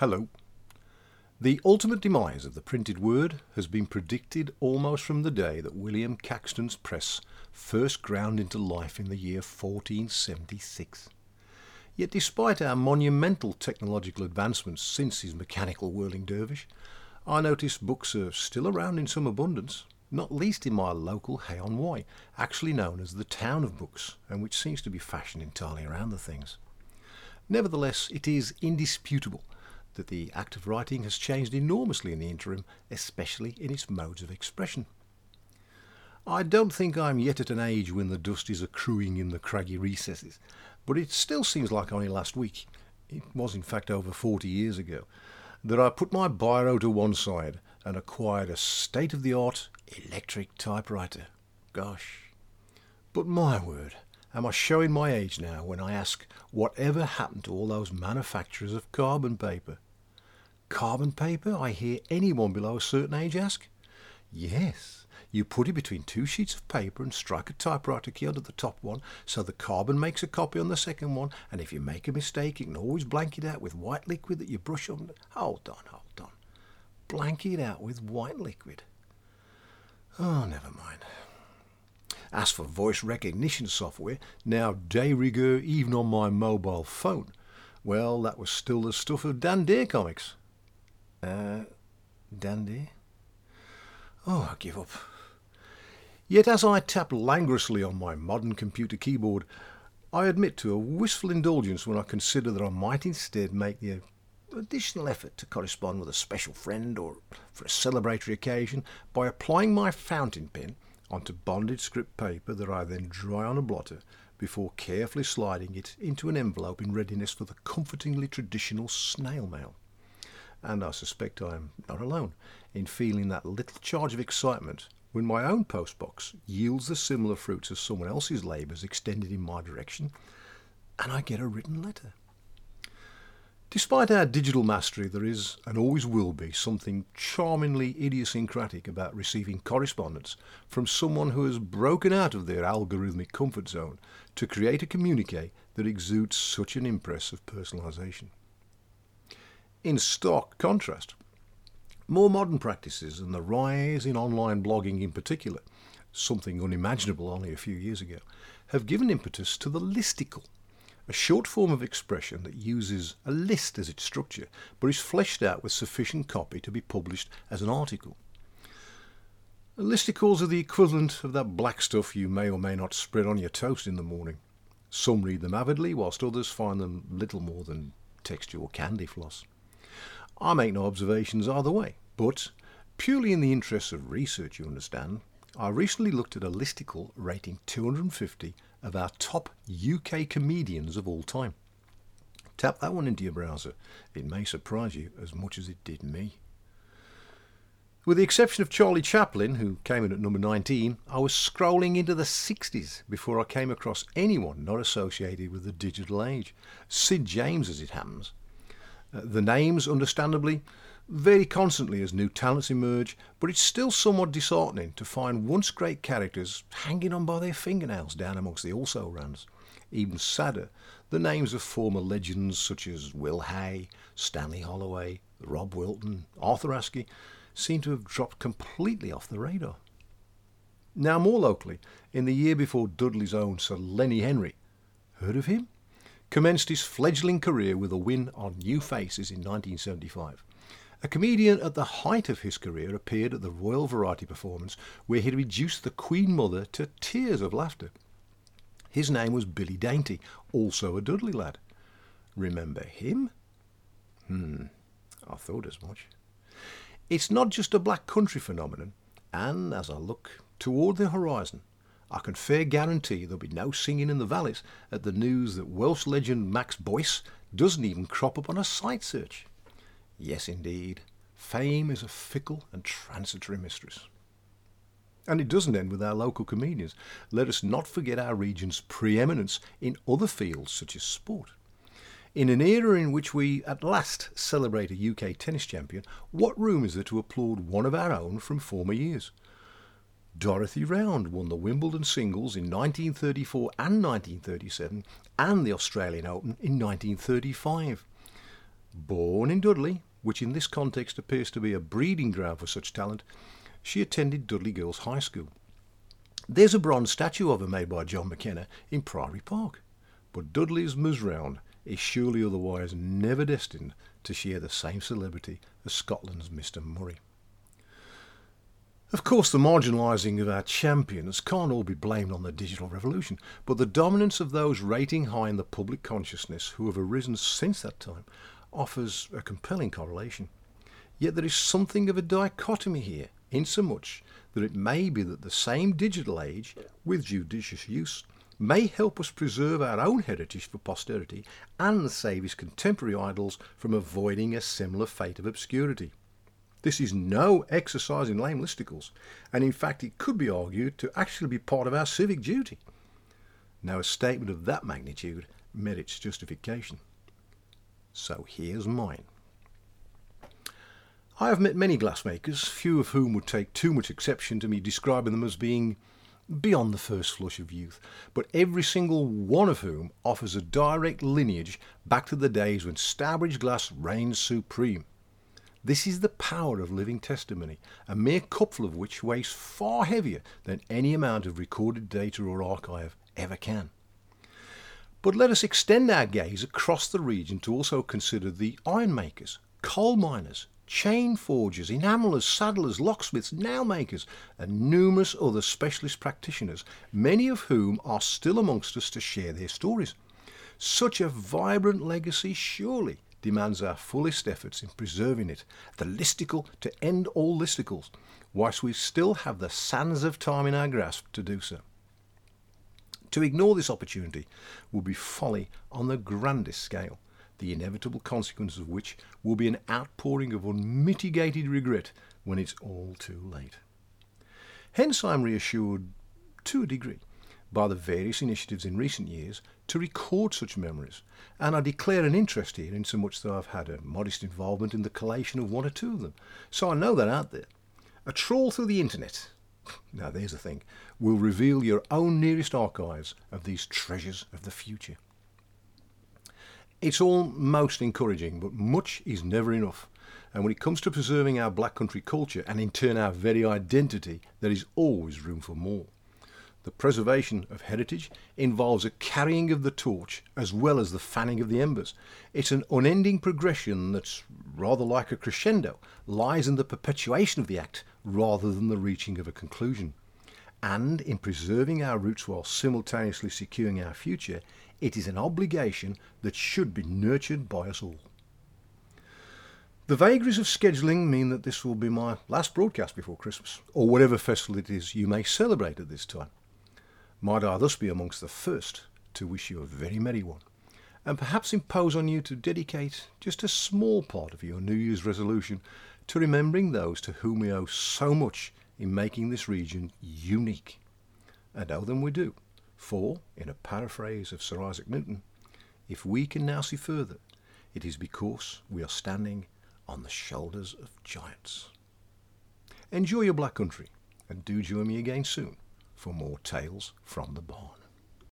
Hello. The ultimate demise of the printed word has been predicted almost from the day that William Caxton's press first ground into life in the year 1476. Yet, despite our monumental technological advancements since his mechanical whirling dervish, I notice books are still around in some abundance, not least in my local Hay-on-Wye, actually known as the town of books, and which seems to be fashioned entirely around the things. Nevertheless, it is indisputable that the act of writing has changed enormously in the interim, especially in its modes of expression. I don't think I'm yet at an age when the dust is accruing in the craggy recesses, but it still seems like only last week, it was in fact over 40 years ago, that I put my biro to one side and acquired a state of the art electric typewriter. Gosh. But my word, Am I showing my age now when I ask whatever happened to all those manufacturers of carbon paper? Carbon paper, I hear anyone below a certain age ask? Yes, you put it between two sheets of paper and strike a typewriter key under the top one so the carbon makes a copy on the second one, and if you make a mistake, you can always blank it out with white liquid that you brush on. Hold on, hold on. Blank it out with white liquid. Oh, never mind. As for voice recognition software, now de rigueur even on my mobile phone, well, that was still the stuff of Dan Dare comics. Uh, Dan Oh, I give up. Yet as I tap languorously on my modern computer keyboard, I admit to a wistful indulgence when I consider that I might instead make the additional effort to correspond with a special friend or for a celebratory occasion by applying my fountain pen onto bonded script paper that I then dry on a blotter before carefully sliding it into an envelope in readiness for the comfortingly traditional snail mail. And I suspect I am not alone in feeling that little charge of excitement when my own postbox yields the similar fruits of someone else's labours extended in my direction, and I get a written letter. Despite our digital mastery, there is, and always will be, something charmingly idiosyncratic about receiving correspondence from someone who has broken out of their algorithmic comfort zone to create a communique that exudes such an impress of personalisation. In stark contrast, more modern practices and the rise in online blogging in particular, something unimaginable only a few years ago, have given impetus to the listicle a short form of expression that uses a list as its structure, but is fleshed out with sufficient copy to be published as an article. Listicles are the equivalent of that black stuff you may or may not spread on your toast in the morning. Some read them avidly, whilst others find them little more than textual candy floss. I make no observations either way, but purely in the interests of research, you understand, I recently looked at a listicle rating 250 of our top UK comedians of all time. Tap that one into your browser. It may surprise you as much as it did me. With the exception of Charlie Chaplin, who came in at number 19, I was scrolling into the 60s before I came across anyone not associated with the digital age. Sid James, as it happens. The names, understandably, vary constantly as new talents emerge, but it's still somewhat disheartening to find once great characters hanging on by their fingernails down amongst the also rans. Even sadder, the names of former legends such as Will Hay, Stanley Holloway, Rob Wilton, Arthur Askey seem to have dropped completely off the radar. Now, more locally, in the year before Dudley's own Sir Lenny Henry, heard of him? Commenced his fledgling career with a win on New Faces in 1975. A comedian at the height of his career appeared at the Royal Variety Performance where he reduced the Queen Mother to tears of laughter. His name was Billy Dainty, also a Dudley lad. Remember him? Hmm, I thought as much. It's not just a black country phenomenon, and as I look toward the horizon, I can fair guarantee there'll be no singing in the valleys at the news that Welsh legend Max Boyce doesn't even crop up on a site search. Yes, indeed, fame is a fickle and transitory mistress. And it doesn't end with our local comedians. Let us not forget our region's preeminence in other fields such as sport. In an era in which we at last celebrate a UK tennis champion, what room is there to applaud one of our own from former years? Dorothy Round won the Wimbledon singles in 1934 and 1937 and the Australian Open in 1935. Born in Dudley, which in this context appears to be a breeding ground for such talent, she attended Dudley Girls High School. There's a bronze statue of her made by John McKenna in Priory Park, but Dudley's Ms. Round is surely otherwise never destined to share the same celebrity as Scotland's Mr. Murray. Of course, the marginalising of our champions can't all be blamed on the digital revolution, but the dominance of those rating high in the public consciousness who have arisen since that time offers a compelling correlation. Yet there is something of a dichotomy here, insomuch that it may be that the same digital age, with judicious use, may help us preserve our own heritage for posterity and save his contemporary idols from avoiding a similar fate of obscurity. This is no exercise in lame listicles, and in fact it could be argued to actually be part of our civic duty. Now a statement of that magnitude merits justification. So here's mine. I have met many glassmakers, few of whom would take too much exception to me describing them as being beyond the first flush of youth, but every single one of whom offers a direct lineage back to the days when Stourbridge glass reigned supreme. This is the power of living testimony, a mere cupful of which weighs far heavier than any amount of recorded data or archive ever can. But let us extend our gaze across the region to also consider the ironmakers, coal miners, chain forgers, enamellers, saddlers, locksmiths, nail makers, and numerous other specialist practitioners, many of whom are still amongst us to share their stories. Such a vibrant legacy, surely, demands our fullest efforts in preserving it, the listicle to end all listicles, whilst we still have the sands of time in our grasp to do so. To ignore this opportunity would be folly on the grandest scale, the inevitable consequence of which will be an outpouring of unmitigated regret when it's all too late. Hence, I am reassured, to a degree, by the various initiatives in recent years to record such memories, and I declare an interest here in so much that I've had a modest involvement in the collation of one or two of them. So I know they're out there. A trawl through the internet, now there's the thing, will reveal your own nearest archives of these treasures of the future. It's all most encouraging, but much is never enough. And when it comes to preserving our black country culture and in turn our very identity, there is always room for more. The preservation of heritage involves a carrying of the torch as well as the fanning of the embers. It's an unending progression that's rather like a crescendo, lies in the perpetuation of the act rather than the reaching of a conclusion. And in preserving our roots while simultaneously securing our future, it is an obligation that should be nurtured by us all. The vagaries of scheduling mean that this will be my last broadcast before Christmas, or whatever festival it is you may celebrate at this time. Might I thus be amongst the first to wish you a very merry one, and perhaps impose on you to dedicate just a small part of your New Year's resolution to remembering those to whom we owe so much in making this region unique. And owe them we do, for, in a paraphrase of Sir Isaac Newton, if we can now see further, it is because we are standing on the shoulders of giants. Enjoy your black country, and do join me again soon for more tales from the barn.